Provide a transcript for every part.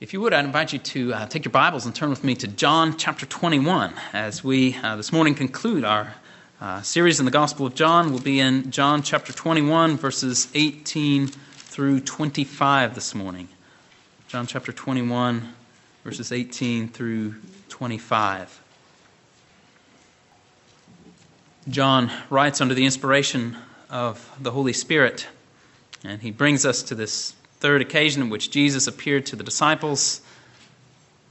If you would, I'd invite you to uh, take your Bibles and turn with me to John chapter 21 as we uh, this morning conclude our uh, series in the Gospel of John. We'll be in John chapter 21, verses 18 through 25 this morning. John chapter 21, verses 18 through 25. John writes under the inspiration of the Holy Spirit, and he brings us to this third occasion in which Jesus appeared to the disciples.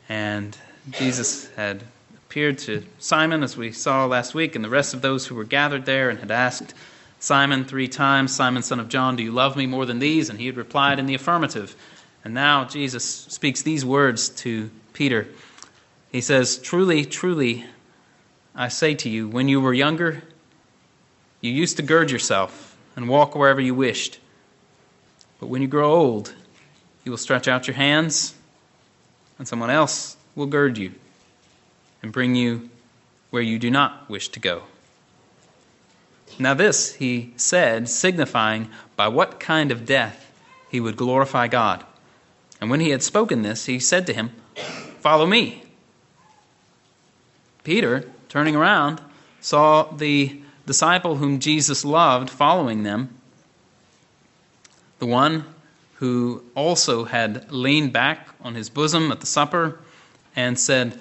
And Jesus had appeared to Simon, as we saw last week, and the rest of those who were gathered there, and had asked Simon three times, Simon, son of John, do you love me more than these? And he had replied in the affirmative. And now Jesus speaks these words to Peter. He says, Truly, truly, I say to you, when you were younger, you used to gird yourself and walk wherever you wished. But when you grow old, you will stretch out your hands, and someone else will gird you and bring you where you do not wish to go. Now, this he said, signifying by what kind of death he would glorify God. And when he had spoken this, he said to him, Follow me. Peter, turning around, saw the disciple whom Jesus loved following them the one who also had leaned back on his bosom at the supper and said,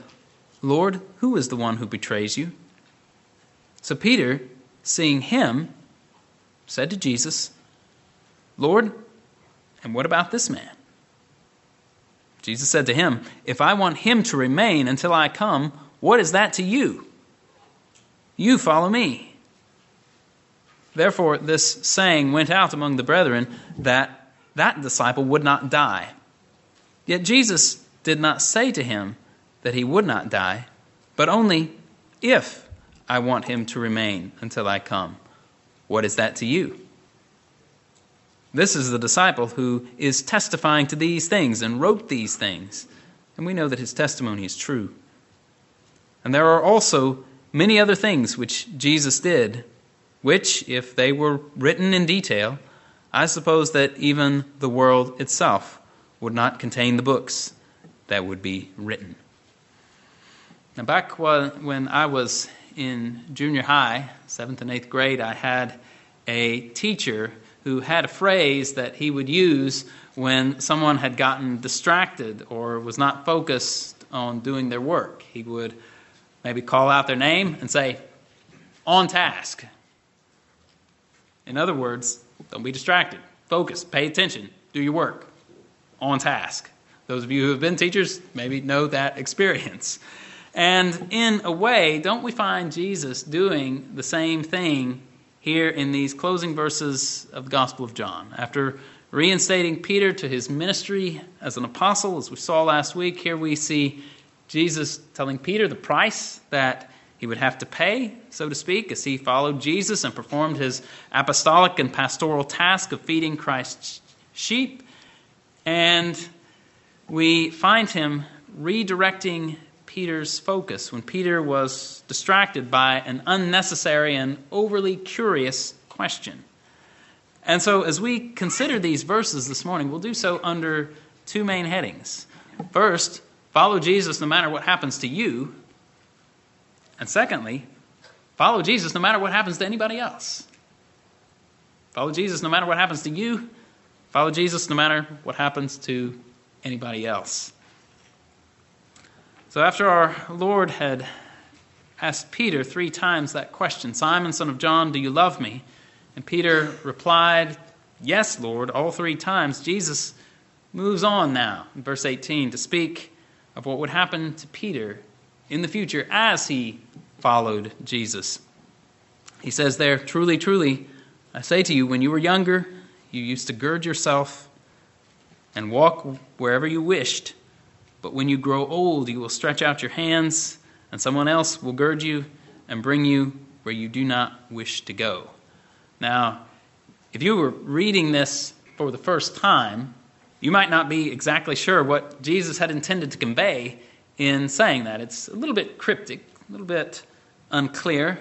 Lord, who is the one who betrays you? So Peter, seeing him, said to Jesus, Lord, and what about this man? Jesus said to him, If I want him to remain until I come, what is that to you? You follow me. Therefore, this saying went out among the brethren that that disciple would not die. Yet Jesus did not say to him that he would not die, but only if I want him to remain until I come. What is that to you? This is the disciple who is testifying to these things and wrote these things, and we know that his testimony is true. And there are also many other things which Jesus did which, if they were written in detail, I suppose that even the world itself would not contain the books that would be written. Now, back when I was in junior high, seventh and eighth grade, I had a teacher who had a phrase that he would use when someone had gotten distracted or was not focused on doing their work. He would maybe call out their name and say, on task. In other words, don't be distracted. Focus, pay attention, do your work on task. Those of you who have been teachers maybe know that experience. And in a way, don't we find Jesus doing the same thing here in these closing verses of the Gospel of John? After reinstating Peter to his ministry as an apostle, as we saw last week, here we see Jesus telling Peter the price that he would have to pay, so to speak, as he followed Jesus and performed his apostolic and pastoral task of feeding Christ's sheep. And we find him redirecting Peter's focus when Peter was distracted by an unnecessary and overly curious question. And so, as we consider these verses this morning, we'll do so under two main headings. First, follow Jesus no matter what happens to you and secondly, follow Jesus no matter what happens to anybody else. Follow Jesus no matter what happens to you. Follow Jesus no matter what happens to anybody else. So, after our Lord had asked Peter three times that question Simon, son of John, do you love me? And Peter replied, Yes, Lord, all three times. Jesus moves on now in verse 18 to speak of what would happen to Peter in the future as he followed Jesus. He says there, Truly, truly, I say to you, when you were younger, you used to gird yourself and walk wherever you wished. But when you grow old, you will stretch out your hands, and someone else will gird you and bring you where you do not wish to go. Now, if you were reading this for the first time, you might not be exactly sure what Jesus had intended to convey in saying that. It's a little bit cryptic, a little bit unclear.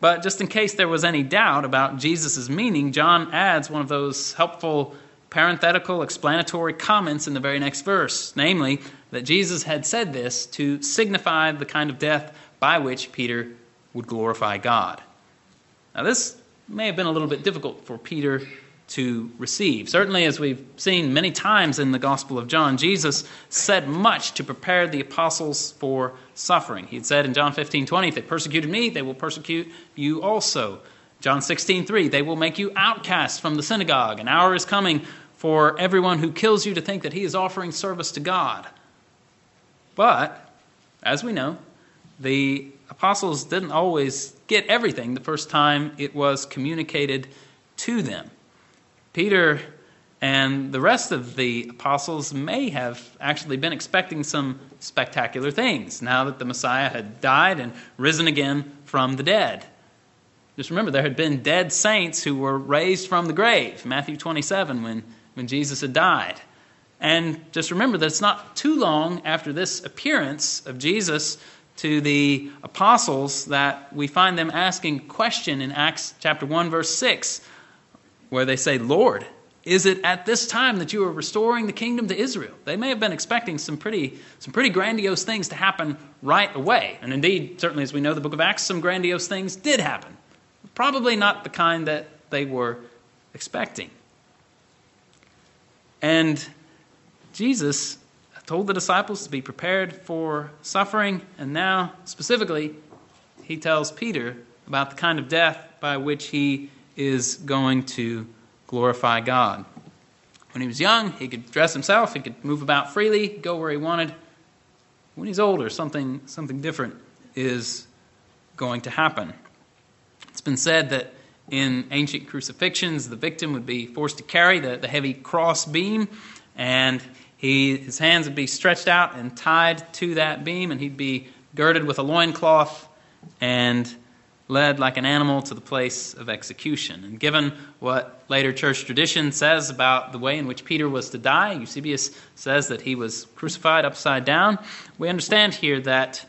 But just in case there was any doubt about Jesus' meaning, John adds one of those helpful parenthetical explanatory comments in the very next verse, namely, that Jesus had said this to signify the kind of death by which Peter would glorify God. Now, this may have been a little bit difficult for Peter to receive. Certainly, as we've seen many times in the Gospel of John, Jesus said much to prepare the apostles for suffering. He said in John 15 20, If they persecuted me, they will persecute you also. John 16 3, They will make you outcasts from the synagogue. An hour is coming for everyone who kills you to think that he is offering service to God. But, as we know, the apostles didn't always get everything the first time it was communicated to them. Peter and the rest of the apostles may have actually been expecting some spectacular things now that the Messiah had died and risen again from the dead. Just remember, there had been dead saints who were raised from the grave, Matthew 27, when, when Jesus had died. And just remember that it's not too long after this appearance of Jesus to the apostles that we find them asking question in Acts chapter 1 verse 6 where they say, Lord, is it at this time that you are restoring the kingdom to Israel? They may have been expecting some pretty, some pretty grandiose things to happen right away. And indeed, certainly as we know the book of Acts, some grandiose things did happen. Probably not the kind that they were expecting. And Jesus told the disciples to be prepared for suffering, and now, specifically, he tells Peter about the kind of death by which he is going to glorify God. When he was young, he could dress himself, he could move about freely, go where he wanted. When he's older, something, something different is going to happen. It's been said that in ancient crucifixions, the victim would be forced to carry the, the heavy cross beam, and he, his hands would be stretched out and tied to that beam, and he'd be girded with a loincloth and led like an animal to the place of execution. And given what later church tradition says about the way in which Peter was to die, Eusebius says that he was crucified upside down. We understand here that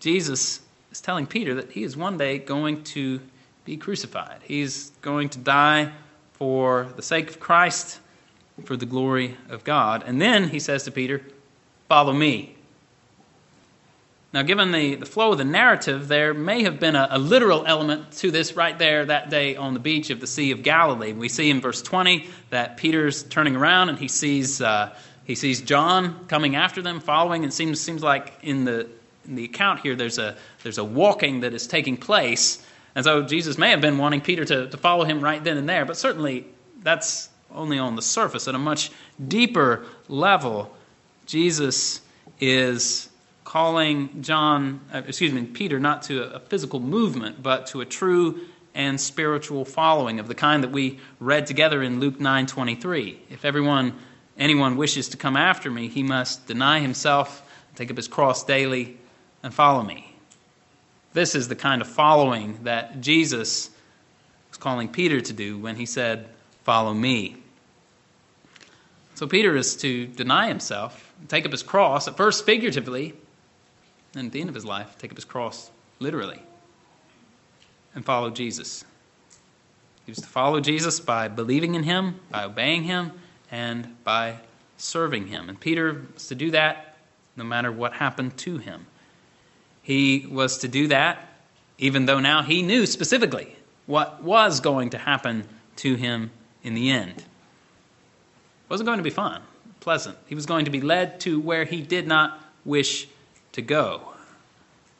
Jesus is telling Peter that he is one day going to be crucified. He's going to die for the sake of Christ, for the glory of God. And then he says to Peter, Follow me. Now, given the, the flow of the narrative, there may have been a, a, literal element to this right there that day on the beach of the Sea of Galilee. We see in verse 20 that Peter's turning around and he sees, uh, he sees John coming after them, following. It seems, seems like in the, in the account here there's a, there's a walking that is taking place. And so Jesus may have been wanting Peter to, to follow him right then and there, but certainly that's only on the surface. At a much deeper level, Jesus is calling John, uh, excuse me, Peter, not to a physical movement, but to a true and spiritual following of the kind that we read together in Luke 9:23. If everyone anyone wishes to come after me, he must deny himself, take up his cross daily and follow me. This is the kind of following that Jesus was calling Peter to do when he said, "Follow me." So Peter is to deny himself, take up his cross, at first figuratively, and at the end of his life, take up his cross literally and follow Jesus. He was to follow Jesus by believing in him, by obeying him, and by serving him. And Peter was to do that no matter what happened to him. He was to do that even though now he knew specifically what was going to happen to him in the end. It wasn't going to be fun, pleasant. He was going to be led to where he did not wish to go.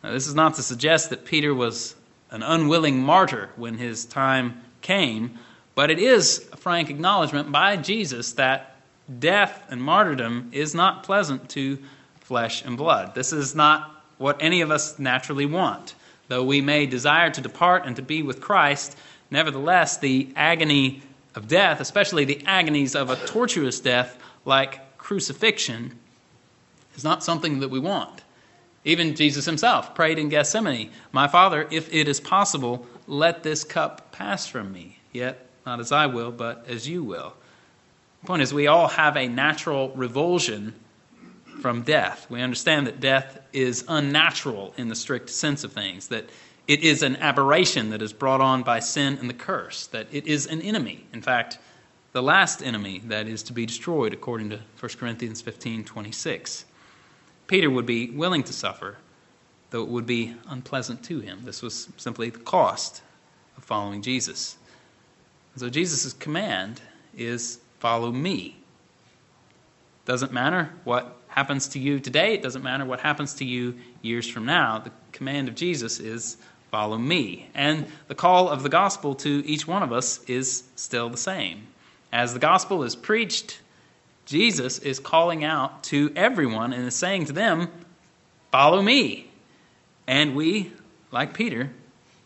Now, this is not to suggest that Peter was an unwilling martyr when his time came, but it is a frank acknowledgement by Jesus that death and martyrdom is not pleasant to flesh and blood. This is not what any of us naturally want. Though we may desire to depart and to be with Christ, nevertheless, the agony of death, especially the agonies of a torturous death like crucifixion, is not something that we want. Even Jesus himself prayed in Gethsemane, My Father, if it is possible, let this cup pass from me. Yet, not as I will, but as you will. The point is, we all have a natural revulsion from death. We understand that death is unnatural in the strict sense of things, that it is an aberration that is brought on by sin and the curse, that it is an enemy. In fact, the last enemy that is to be destroyed, according to 1 Corinthians 15 26. Peter would be willing to suffer, though it would be unpleasant to him. This was simply the cost of following Jesus. So Jesus' command is follow me. Doesn't matter what happens to you today, it doesn't matter what happens to you years from now. The command of Jesus is follow me. And the call of the gospel to each one of us is still the same. As the gospel is preached, Jesus is calling out to everyone and is saying to them, Follow me. And we, like Peter,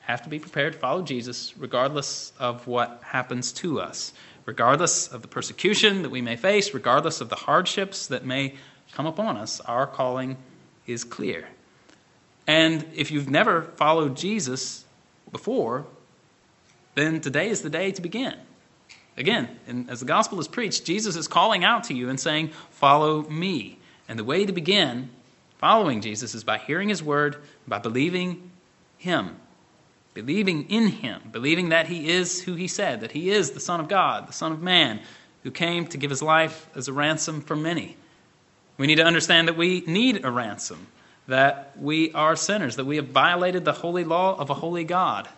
have to be prepared to follow Jesus regardless of what happens to us, regardless of the persecution that we may face, regardless of the hardships that may come upon us. Our calling is clear. And if you've never followed Jesus before, then today is the day to begin. Again, as the gospel is preached, Jesus is calling out to you and saying, Follow me. And the way to begin following Jesus is by hearing his word, by believing him, believing in him, believing that he is who he said, that he is the Son of God, the Son of Man, who came to give his life as a ransom for many. We need to understand that we need a ransom that we are sinners, that we have violated the holy law of a holy God,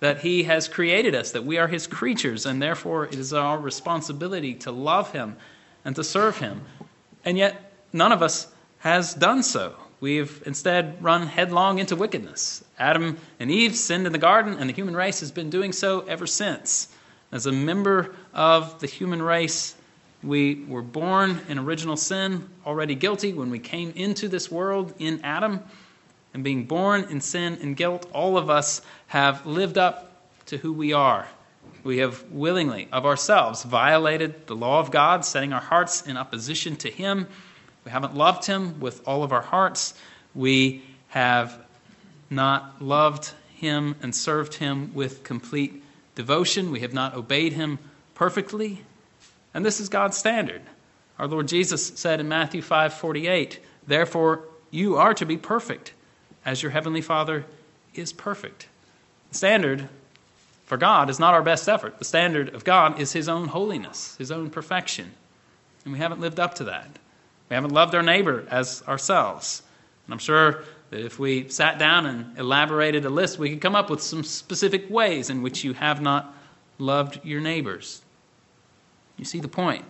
that He has created us, that we are His creatures, and therefore it is our responsibility to love Him and to serve Him. And yet, none of us has done so. We've instead run headlong into wickedness. Adam and Eve sinned in the garden, and the human race has been doing so ever since. As a member of the human race, we were born in original sin, already guilty when we came into this world in Adam. And being born in sin and guilt, all of us have lived up to who we are. We have willingly, of ourselves, violated the law of God, setting our hearts in opposition to Him. We haven't loved Him with all of our hearts. We have not loved Him and served Him with complete devotion. We have not obeyed Him perfectly. And this is God's standard. Our Lord Jesus said in Matthew 5:48, "Therefore you are to be perfect, as your heavenly Father is perfect." The standard for God is not our best effort. The standard of God is his own holiness, his own perfection. And we haven't lived up to that. We haven't loved our neighbor as ourselves. And I'm sure that if we sat down and elaborated a list, we could come up with some specific ways in which you have not loved your neighbors. You see the point.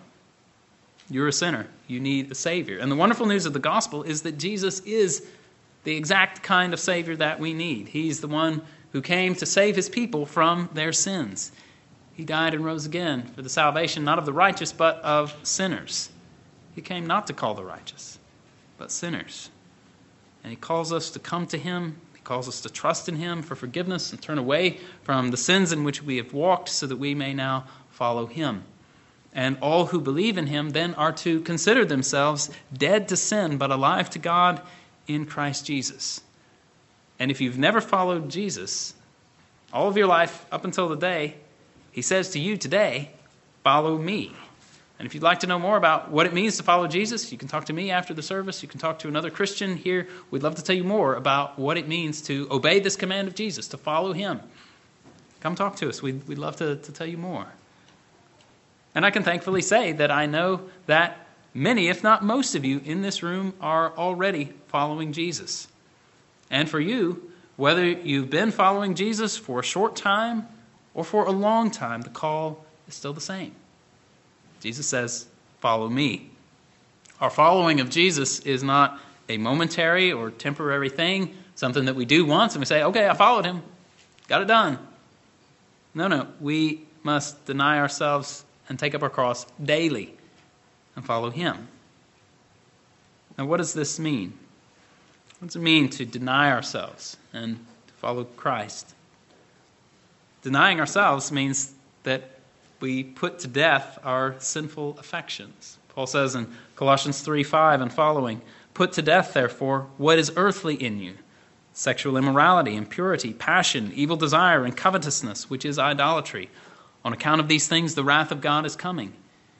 You're a sinner. You need a Savior. And the wonderful news of the gospel is that Jesus is the exact kind of Savior that we need. He's the one who came to save his people from their sins. He died and rose again for the salvation not of the righteous, but of sinners. He came not to call the righteous, but sinners. And he calls us to come to him. He calls us to trust in him for forgiveness and turn away from the sins in which we have walked so that we may now follow him and all who believe in him then are to consider themselves dead to sin but alive to God in Christ Jesus. And if you've never followed Jesus all of your life up until the day, he says to you today, Follow me. And if you'd like to know more about what it means to follow Jesus, you can talk to me after the service. You can talk to another Christian here. We'd love to tell you more about what it means to obey this command of Jesus, to follow him. Come talk to us. We'd, we'd love to, to tell you more. And I can thankfully say that I know that many, if not most of you in this room, are already following Jesus. And for you, whether you've been following Jesus for a short time or for a long time, the call is still the same. Jesus says, Follow me. Our following of Jesus is not a momentary or temporary thing, something that we do once and we say, Okay, I followed him, got it done. No, no, we must deny ourselves and take up our cross daily and follow Him. Now, what does this mean? What does it mean to deny ourselves and to follow Christ? Denying ourselves means that we put to death our sinful affections. Paul says in Colossians 3 5 and following, Put to death, therefore, what is earthly in you sexual immorality, impurity, passion, evil desire, and covetousness, which is idolatry. On account of these things, the wrath of God is coming.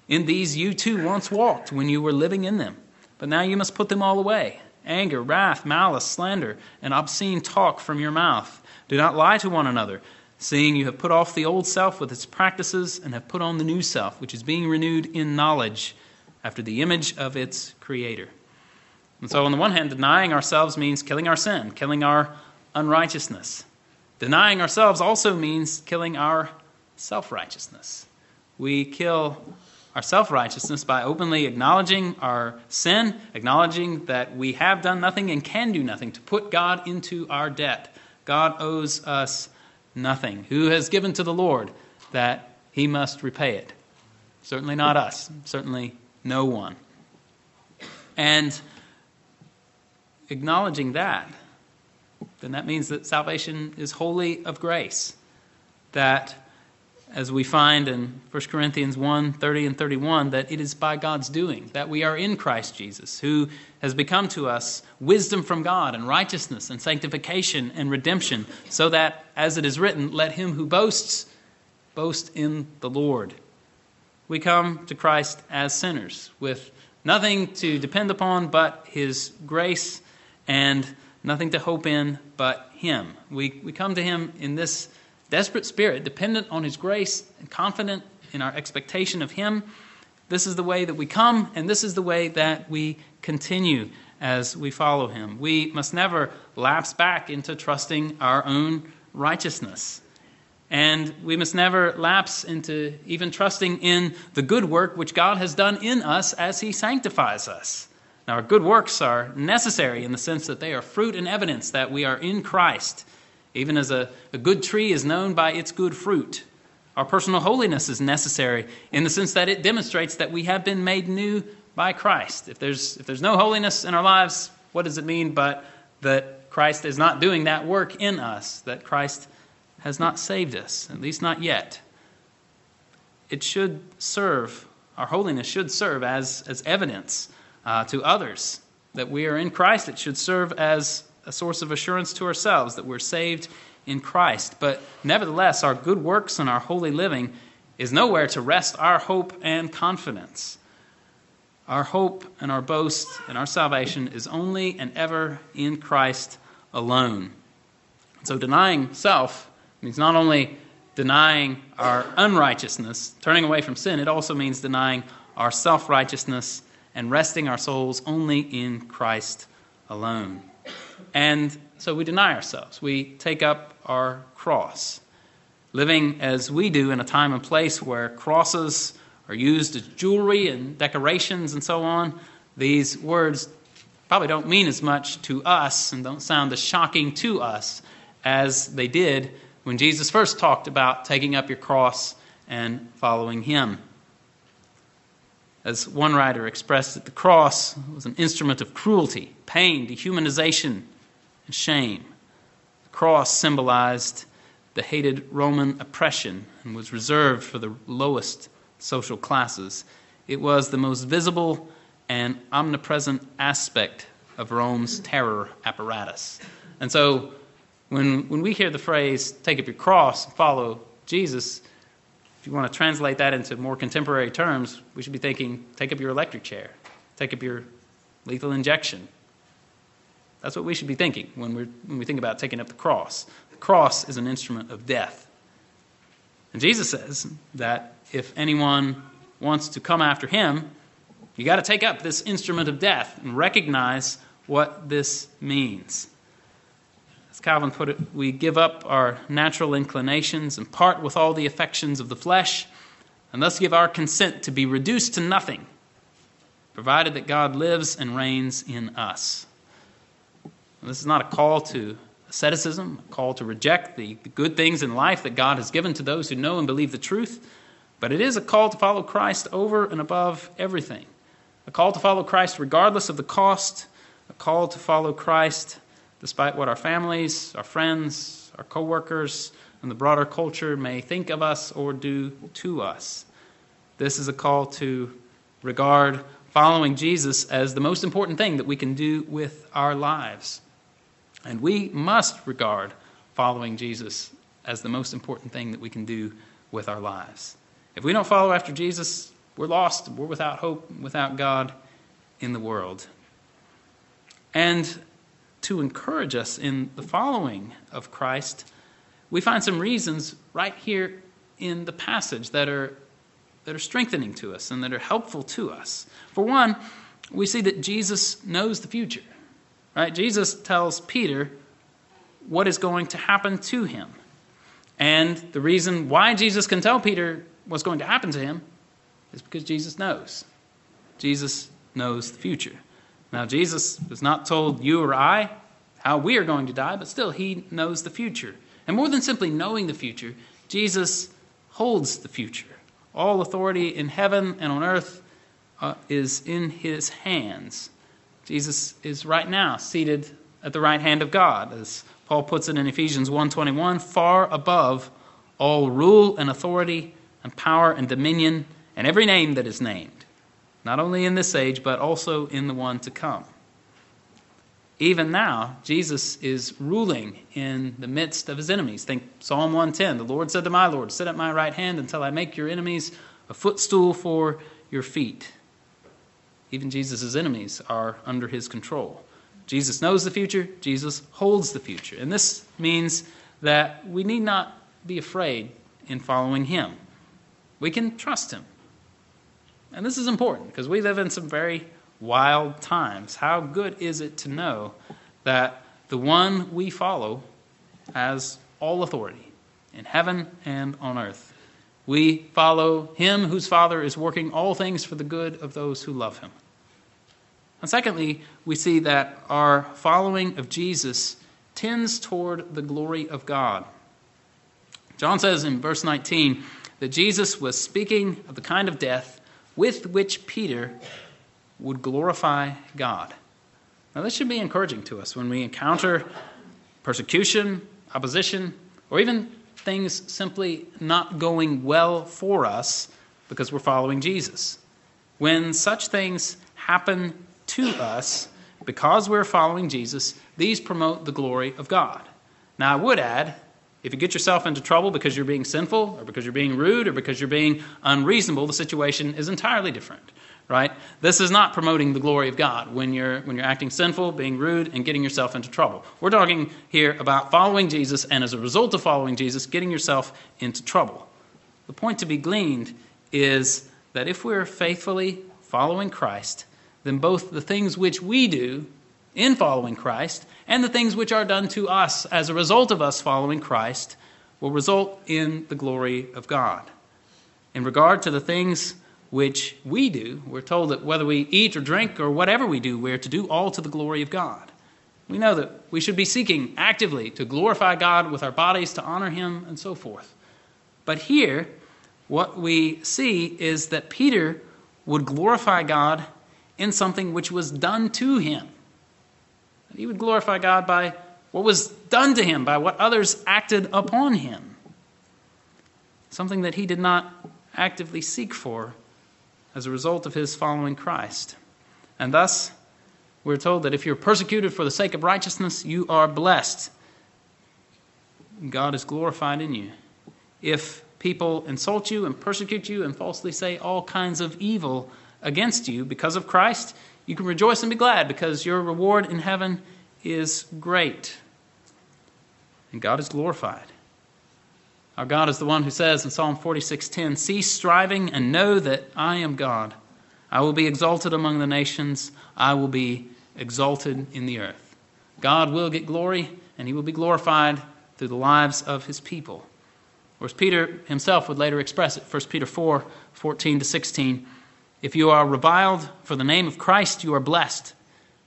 In these you too once walked when you were living in them, but now you must put them all away anger, wrath, malice, slander, and obscene talk from your mouth. Do not lie to one another, seeing you have put off the old self with its practices and have put on the new self, which is being renewed in knowledge after the image of its creator. And so, on the one hand, denying ourselves means killing our sin, killing our unrighteousness. Denying ourselves also means killing our self righteousness. We kill our self righteousness by openly acknowledging our sin, acknowledging that we have done nothing and can do nothing to put God into our debt. God owes us nothing. Who has given to the Lord that he must repay it? Certainly not us, certainly no one. And acknowledging that, then that means that salvation is wholly of grace. That, as we find in 1 Corinthians 1 30 and 31, that it is by God's doing, that we are in Christ Jesus, who has become to us wisdom from God and righteousness and sanctification and redemption, so that, as it is written, let him who boasts boast in the Lord. We come to Christ as sinners with nothing to depend upon but his grace and nothing to hope in but Him. We, we come to Him in this desperate spirit, dependent on His grace and confident in our expectation of Him. This is the way that we come, and this is the way that we continue as we follow Him. We must never lapse back into trusting our own righteousness. And we must never lapse into even trusting in the good work which God has done in us as He sanctifies us. Now, our good works are necessary in the sense that they are fruit and evidence that we are in Christ, even as a, a good tree is known by its good fruit. Our personal holiness is necessary in the sense that it demonstrates that we have been made new by Christ. If there's, if there's no holiness in our lives, what does it mean but that Christ is not doing that work in us, that Christ has not saved us, at least not yet? It should serve, our holiness should serve as, as evidence uh, to others that we are in Christ. It should serve as a source of assurance to ourselves that we're saved in Christ. But nevertheless, our good works and our holy living is nowhere to rest our hope and confidence. Our hope and our boast and our salvation is only and ever in Christ alone. So denying self means not only denying our unrighteousness, turning away from sin, it also means denying our self righteousness and resting our souls only in Christ alone. And so we deny ourselves. We take up our cross. Living as we do in a time and place where crosses are used as jewelry and decorations and so on, these words probably don't mean as much to us and don't sound as shocking to us as they did when Jesus first talked about taking up your cross and following him. As one writer expressed it, the cross was an instrument of cruelty, pain, dehumanization, and shame. The cross symbolized the hated Roman oppression and was reserved for the lowest social classes. It was the most visible and omnipresent aspect of Rome's terror apparatus. And so when, when we hear the phrase, take up your cross and follow Jesus, you want to translate that into more contemporary terms, we should be thinking take up your electric chair, take up your lethal injection. That's what we should be thinking when, we when we think about taking up the cross. The cross is an instrument of death. And Jesus says that if anyone wants to come after him, you got to take up this instrument of death and recognize what this means. As Calvin put it, we give up our natural inclinations and part with all the affections of the flesh, and thus give our consent to be reduced to nothing, provided that God lives and reigns in us. This is not a call to asceticism, a call to reject the good things in life that God has given to those who know and believe the truth, but it is a call to follow Christ over and above everything. A call to follow Christ regardless of the cost, a call to follow Christ despite what our families, our friends, our coworkers, and the broader culture may think of us or do to us. This is a call to regard following Jesus as the most important thing that we can do with our lives. And we must regard following Jesus as the most important thing that we can do with our lives. If we don't follow after Jesus, we're lost, we're without hope, without God in the world. And to encourage us in the following of Christ, we find some reasons right here in the passage that are, that are strengthening to us and that are helpful to us. For one, we see that Jesus knows the future. Right? Jesus tells Peter what is going to happen to him. And the reason why Jesus can tell Peter what's going to happen to him is because Jesus knows. Jesus knows the future. Now, Jesus has not told you or I how we are going to die, but still, he knows the future. And more than simply knowing the future, Jesus holds the future. All authority in heaven and on earth uh, is in his hands. Jesus is right now seated at the right hand of God, as Paul puts it in Ephesians 1:21, far above all rule and authority and power and dominion and every name that is named, not only in this age but also in the one to come. Even now, Jesus is ruling in the midst of his enemies. Think Psalm 110. The Lord said to my Lord, Sit at my right hand until I make your enemies a footstool for your feet. Even Jesus' enemies are under his control. Jesus knows the future, Jesus holds the future. And this means that we need not be afraid in following him. We can trust him. And this is important because we live in some very wild times. How good is it to know that the one we follow has all authority in heaven and on earth? We follow him whose Father is working all things for the good of those who love him. And secondly, we see that our following of Jesus tends toward the glory of God. John says in verse 19 that Jesus was speaking of the kind of death with which Peter would glorify God. Now, this should be encouraging to us when we encounter persecution, opposition, or even things simply not going well for us because we're following Jesus. When such things happen to us because we're following Jesus, these promote the glory of God. Now, I would add if you get yourself into trouble because you're being sinful, or because you're being rude, or because you're being unreasonable, the situation is entirely different, right? This is not promoting the glory of God when you're, when you're acting sinful, being rude, and getting yourself into trouble. We're talking here about following Jesus, and as a result of following Jesus, getting yourself into trouble. The point to be gleaned is that if we're faithfully following Christ, then both the things which we do in following Christ and the things which are done to us as a result of us following Christ will result in the glory of God. In regard to the things which we do, we're told that whether we eat or drink or whatever we do, we're to do all to the glory of God. We know that we should be seeking actively to glorify God with our bodies, to honor Him, and so forth. But here, what we see is that Peter would glorify God in something which was done to him. He would glorify God by what was done to him, by what others acted upon him. Something that he did not actively seek for as a result of his following Christ. And thus, we're told that if you're persecuted for the sake of righteousness, you are blessed. God is glorified in you. If people insult you and persecute you and falsely say all kinds of evil against you because of Christ, you can rejoice and be glad because your reward in heaven is great. And God is glorified. Our God is the one who says in Psalm 46:10, "Cease striving and know that I am God. I will be exalted among the nations. I will be exalted in the earth." God will get glory and he will be glorified through the lives of his people. Or as Peter himself would later express it, 1 Peter 4 14 to 16. If you are reviled for the name of Christ, you are blessed,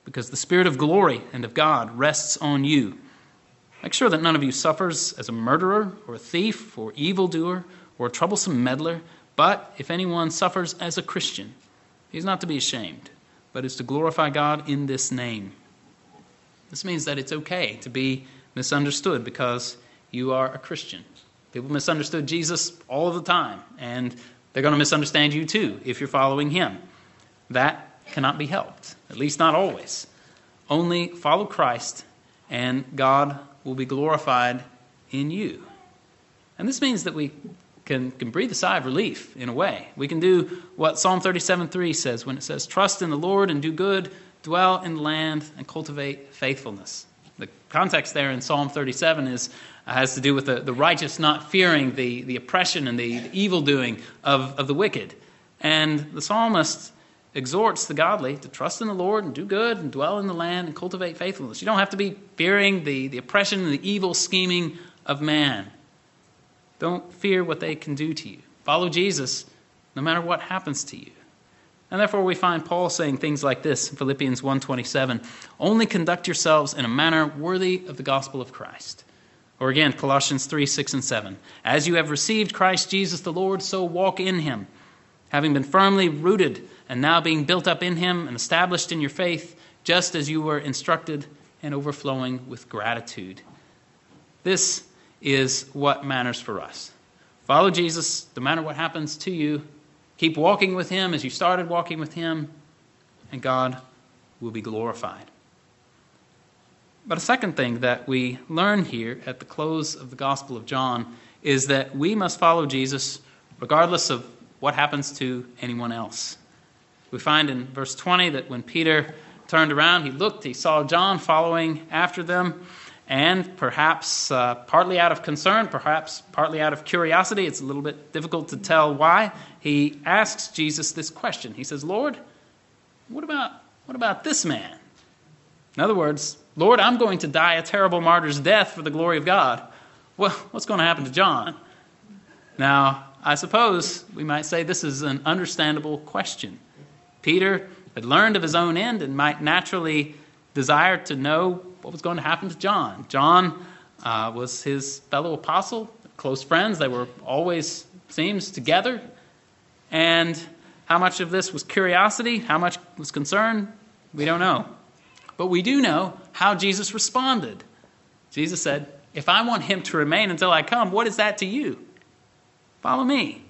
because the Spirit of glory and of God rests on you. Make sure that none of you suffers as a murderer, or a thief, or evildoer, or a troublesome meddler, but if anyone suffers as a Christian, he is not to be ashamed, but is to glorify God in this name. This means that it's okay to be misunderstood because you are a Christian. People misunderstood Jesus all the time, and they're going to misunderstand you too if you're following Him. That cannot be helped, at least not always. Only follow Christ, and God will be glorified in you. And this means that we can, can breathe a sigh of relief in a way. We can do what Psalm 37 3 says when it says, Trust in the Lord and do good, dwell in the land and cultivate faithfulness. The context there in Psalm 37 is, has to do with the, the righteous not fearing the, the oppression and the, the evil doing of, of the wicked. And the psalmist exhorts the godly to trust in the Lord and do good and dwell in the land and cultivate faithfulness. You don't have to be fearing the, the oppression and the evil scheming of man. Don't fear what they can do to you. Follow Jesus no matter what happens to you. And therefore we find Paul saying things like this in Philippians 1:27, only conduct yourselves in a manner worthy of the gospel of Christ. Or again, Colossians 3, 6 and 7. As you have received Christ Jesus the Lord, so walk in him, having been firmly rooted and now being built up in him and established in your faith, just as you were instructed and overflowing with gratitude. This is what matters for us. Follow Jesus no matter what happens to you. Keep walking with him as you started walking with him, and God will be glorified. But a second thing that we learn here at the close of the Gospel of John is that we must follow Jesus regardless of what happens to anyone else. We find in verse 20 that when Peter turned around, he looked, he saw John following after them, and perhaps uh, partly out of concern, perhaps partly out of curiosity, it's a little bit difficult to tell why, he asks Jesus this question. He says, Lord, what about, what about this man? In other words, Lord, I'm going to die a terrible martyr's death for the glory of God. Well, what's going to happen to John? Now, I suppose we might say this is an understandable question. Peter had learned of his own end and might naturally desire to know what was going to happen to John. John uh, was his fellow apostle, close friends. They were always, seems, together. And how much of this was curiosity, how much was concern, we don't know. But we do know how Jesus responded. Jesus said, If I want him to remain until I come, what is that to you? Follow me.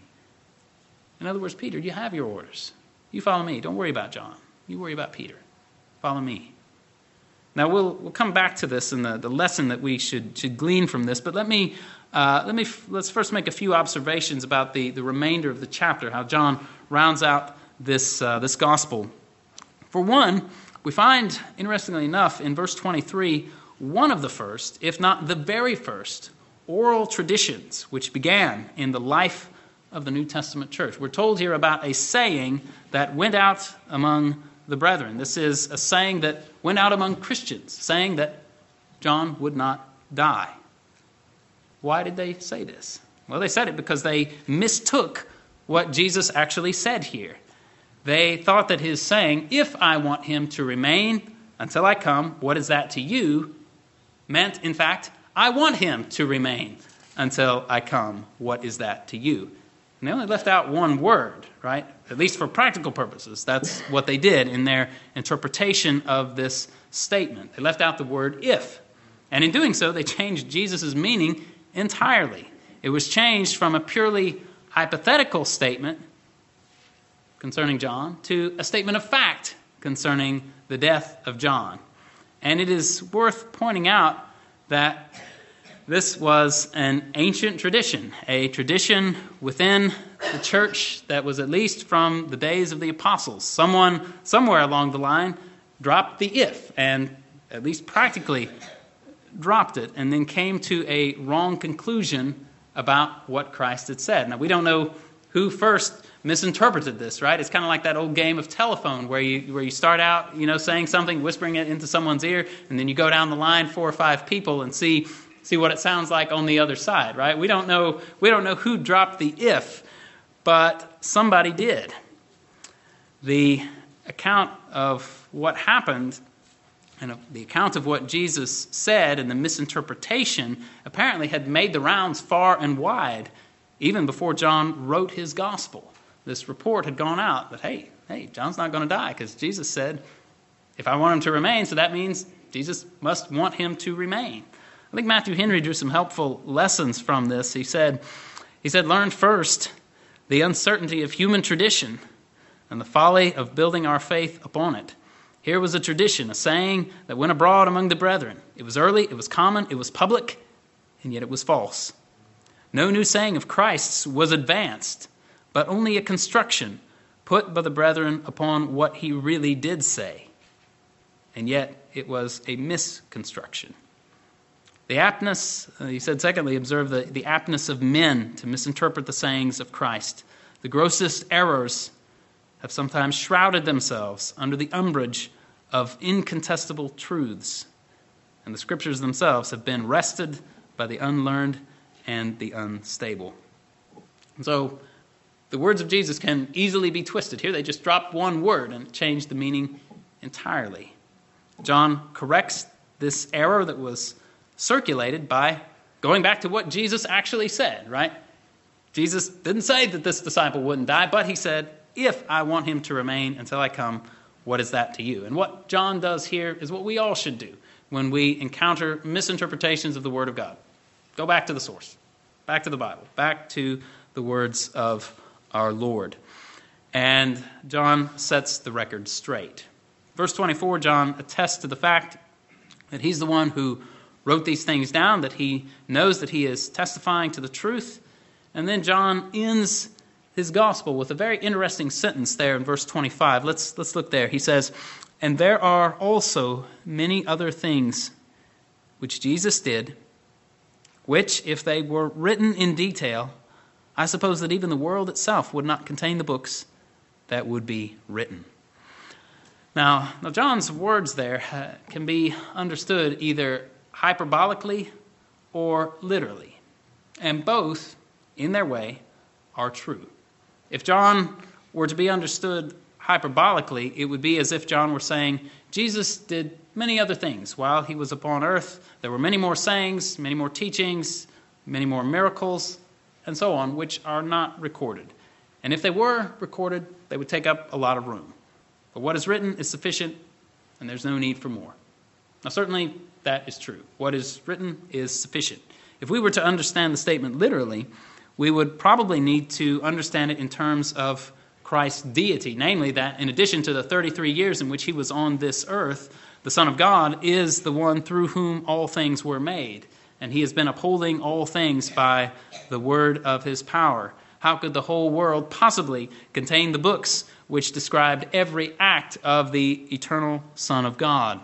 In other words, Peter, you have your orders. You follow me. Don't worry about John. You worry about Peter. Follow me. Now, we'll, we'll come back to this and the, the lesson that we should, should glean from this, but let me, uh, let me, let's first make a few observations about the, the remainder of the chapter, how John rounds out this, uh, this gospel. For one, we find, interestingly enough, in verse 23, one of the first, if not the very first, oral traditions which began in the life of the New Testament church. We're told here about a saying that went out among the brethren. This is a saying that went out among Christians, saying that John would not die. Why did they say this? Well, they said it because they mistook what Jesus actually said here. They thought that his saying, If I want him to remain until I come, what is that to you? meant, in fact, I want him to remain until I come. What is that to you? And they only left out one word, right? At least for practical purposes. That's what they did in their interpretation of this statement. They left out the word if. And in doing so, they changed Jesus' meaning entirely. It was changed from a purely hypothetical statement concerning John to a statement of fact concerning the death of John. And it is worth pointing out that this was an ancient tradition, a tradition within the church that was at least from the days of the apostles. Someone, somewhere along the line, dropped the if, and at least practically dropped it, and then came to a wrong conclusion about what Christ had said. Now, we don't know who first misinterpreted this, right? It's kind of like that old game of telephone where you, where you start out, you know, saying something, whispering it into someone's ear, and then you go down the line, four or five people, and see see what it sounds like on the other side, right? We don't know, we don't know who dropped the if, but somebody did. The account of what happened and the account of what Jesus said and the misinterpretation apparently had made the rounds far and wide even before John wrote his gospel. This report had gone out that, hey, hey, John's not going to die because Jesus said, if I want him to remain, so that means Jesus must want him to remain. I think Matthew Henry drew some helpful lessons from this. He said, he said, learn first the uncertainty of human tradition and the folly of building our faith upon it. Here was a tradition, a saying that went abroad among the brethren. It was early, it was common, it was public, and yet it was false. No new saying of Christ's was advanced, but only a construction put by the brethren upon what he really did say. and yet it was a misconstruction. The aptness, uh, he said, secondly, observe the, the aptness of men to misinterpret the sayings of Christ. The grossest errors have sometimes shrouded themselves under the umbrage of incontestable truths, and the scriptures themselves have been wrested by the unlearned and the unstable. So, the words of Jesus can easily be twisted. Here, they just drop one word and change the meaning entirely. John corrects this error that was circulated by going back to what Jesus actually said, right? Jesus didn't say that this disciple wouldn't die, but he said, If I want him to remain until I come, what is that to you? And what John does here is what we all should do when we encounter misinterpretations of the Word of God. Go back to the source, back to the Bible, back to the words of our Lord. And John sets the record straight. Verse 24, John attests to the fact that he's the one who wrote these things down, that he knows that he is testifying to the truth. And then John ends his gospel with a very interesting sentence there in verse 25. Let's, let's look there. He says, And there are also many other things which Jesus did, which, if they were written in detail, I suppose that even the world itself would not contain the books that would be written. Now, now John's words there uh, can be understood either hyperbolically or literally. And both, in their way, are true. If John were to be understood hyperbolically, it would be as if John were saying, Jesus did many other things while he was upon earth. There were many more sayings, many more teachings, many more miracles, and so on, which are not recorded. And if they were recorded, they would take up a lot of room. But what is written is sufficient, and there's no need for more. Now, certainly, that is true. What is written is sufficient. If we were to understand the statement literally, we would probably need to understand it in terms of Christ's deity, namely that in addition to the 33 years in which he was on this earth, the Son of God is the one through whom all things were made, and he has been upholding all things by the word of his power. How could the whole world possibly contain the books which described every act of the eternal Son of God?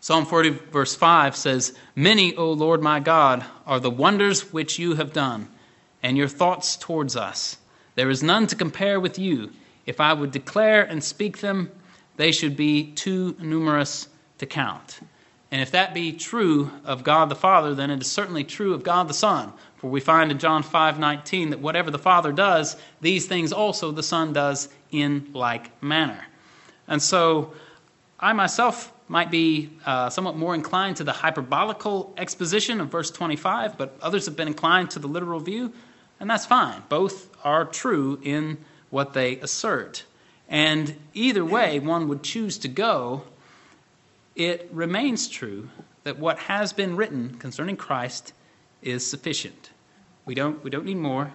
Psalm 40, verse 5 says, Many, O Lord my God, are the wonders which you have done, and your thoughts towards us. There is none to compare with you. If I would declare and speak them, they should be too numerous to count. And if that be true of God the Father, then it is certainly true of God the Son. For we find in John 5:19 that whatever the Father does, these things also the Son does in like manner. And so I myself might be uh, somewhat more inclined to the hyperbolical exposition of verse 25, but others have been inclined to the literal view, and that's fine. Both are true in what they assert. And either way one would choose to go, it remains true that what has been written concerning Christ is sufficient. We don't, we don't need more.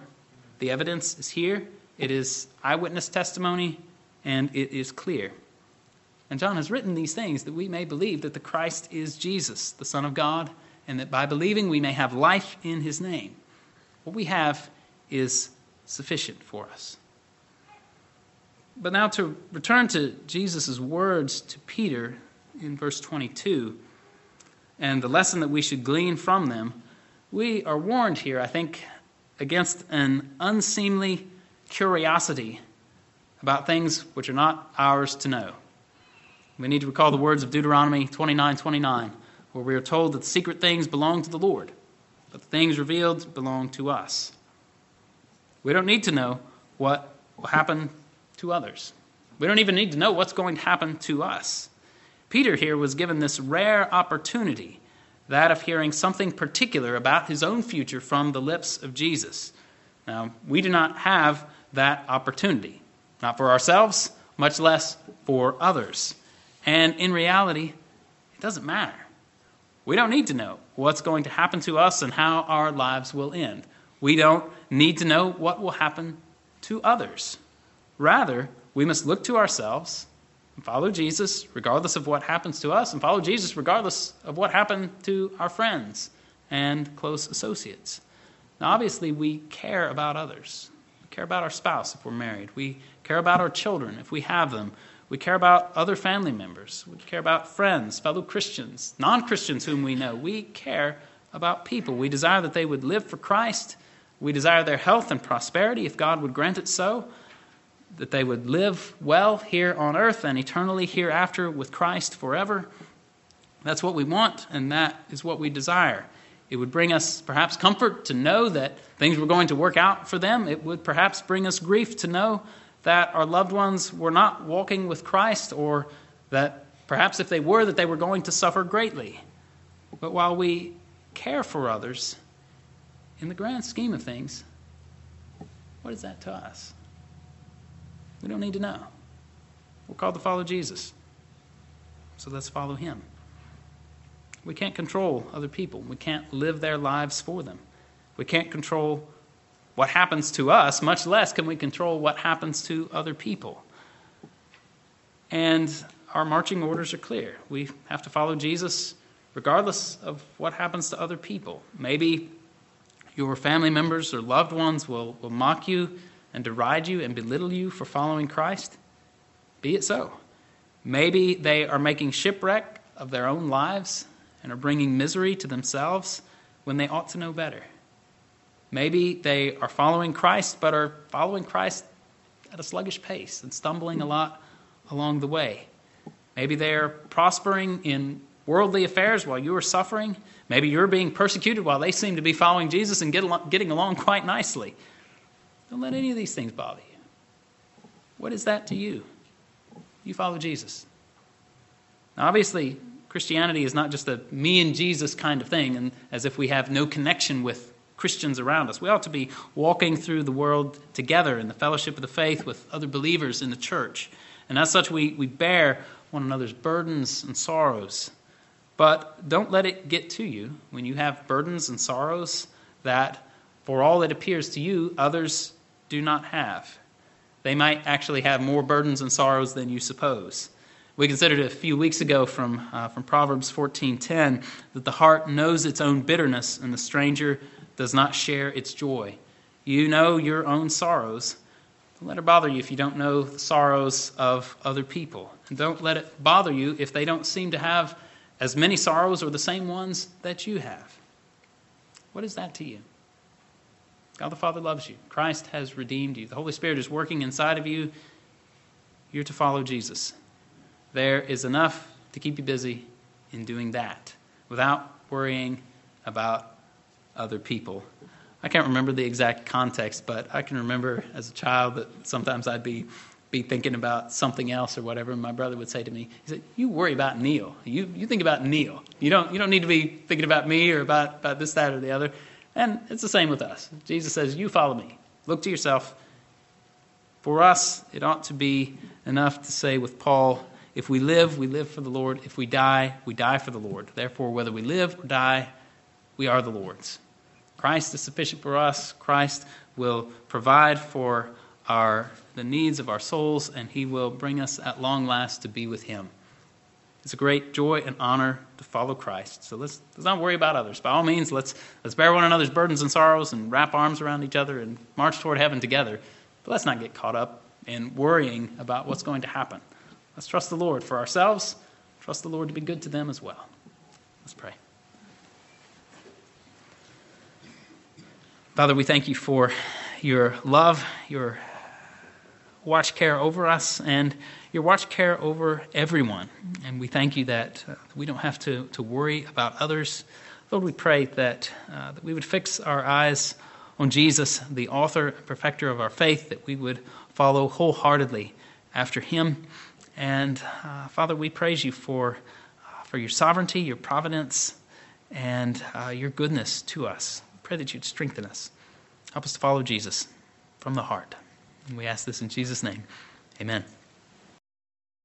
The evidence is here, it is eyewitness testimony, and it is clear. And John has written these things that we may believe that the Christ is Jesus, the Son of God, and that by believing we may have life in his name. What we have is sufficient for us. But now to return to Jesus' words to Peter in verse 22 and the lesson that we should glean from them, we are warned here, I think, against an unseemly curiosity about things which are not ours to know. We need to recall the words of Deuteronomy 29 29, where we are told that secret things belong to the Lord, but the things revealed belong to us. We don't need to know what will happen to others. We don't even need to know what's going to happen to us. Peter here was given this rare opportunity, that of hearing something particular about his own future from the lips of Jesus. Now, we do not have that opportunity, not for ourselves, much less for others. And in reality, it doesn't matter. We don't need to know what's going to happen to us and how our lives will end. We don't need to know what will happen to others. Rather, we must look to ourselves and follow Jesus regardless of what happens to us, and follow Jesus regardless of what happened to our friends and close associates. Now, obviously, we care about others. We care about our spouse if we're married. We care about our children if we have them. We care about other family members. We care about friends, fellow Christians, non Christians whom we know. We care about people. We desire that they would live for Christ. We desire their health and prosperity, if God would grant it so, that they would live well here on earth and eternally hereafter with Christ forever. That's what we want, and that is what we desire. It would bring us perhaps comfort to know that things were going to work out for them. It would perhaps bring us grief to know that our loved ones were not walking with Christ, or that perhaps if they were, that they were going to suffer greatly. But while we care for others, in the grand scheme of things, what is that to us? We don't need to know. We're called to follow Jesus. So let's follow him. We can't control other people. We can't live their lives for them. We can't control what happens to us, much less can we control what happens to other people. And our marching orders are clear. We have to follow Jesus regardless of what happens to other people. Maybe your family members or loved ones will, will mock you and deride you and belittle you for following Christ. Be it so. Maybe they are making shipwreck of their own lives and are bringing misery to themselves when they ought to know better. Maybe they are following Christ, but are following Christ at a sluggish pace and stumbling a lot along the way. Maybe they are prospering in worldly affairs while you are suffering. Maybe you're being persecuted while they seem to be following Jesus and getting along quite nicely. Don't let any of these things bother you. What is that to you? You follow Jesus. Now, obviously, Christianity is not just a me and Jesus kind of thing, and as if we have no connection with Christians around us. We ought to be walking through the world together in the fellowship of the faith with other believers in the church. And as such, we, we bear one another's burdens and sorrows. But don't let it get to you when you have burdens and sorrows that, for all it appears to you, others do not have. They might actually have more burdens and sorrows than you suppose. We considered a few weeks ago from, uh, from Proverbs 14:10 that the heart knows its own bitterness and the stranger does not share its joy. You know your own sorrows. Don't let it bother you if you don't know the sorrows of other people. And don't let it bother you if they don't seem to have as many sorrows or the same ones that you have. What is that to you? God the Father loves you. Christ has redeemed you. The Holy Spirit is working inside of you. You're to follow Jesus there is enough to keep you busy in doing that without worrying about other people. I can't remember the exact context, but I can remember as a child that sometimes I'd be be thinking about something else or whatever, and my brother would say to me, he said, You worry about Neil. You you think about Neil. You don't you don't need to be thinking about me or about, about this, that, or the other. And it's the same with us. Jesus says, You follow me. Look to yourself. For us, it ought to be enough to say with Paul, if we live, we live for the Lord. If we die, we die for the Lord. Therefore, whether we live or die, we are the Lord's. Christ is sufficient for us. Christ will provide for our the needs of our souls, and He will bring us at long last to be with Him. It's a great joy and honor to follow Christ. So let's, let's not worry about others. By all means, let's, let's bear one another's burdens and sorrows and wrap arms around each other and march toward heaven together. But let's not get caught up in worrying about what's going to happen. Let's trust the Lord for ourselves. Trust the Lord to be good to them as well. Let's pray. Father, we thank you for your love, your watch care over us, and your watch care over everyone. And we thank you that uh, we don't have to, to worry about others. Lord, we pray that, uh, that we would fix our eyes on Jesus, the author and perfecter of our faith, that we would follow wholeheartedly after him. And uh, Father, we praise you for, uh, for your sovereignty, your providence, and uh, your goodness to us. Pray that you'd strengthen us. Help us to follow Jesus from the heart. And we ask this in Jesus' name. Amen.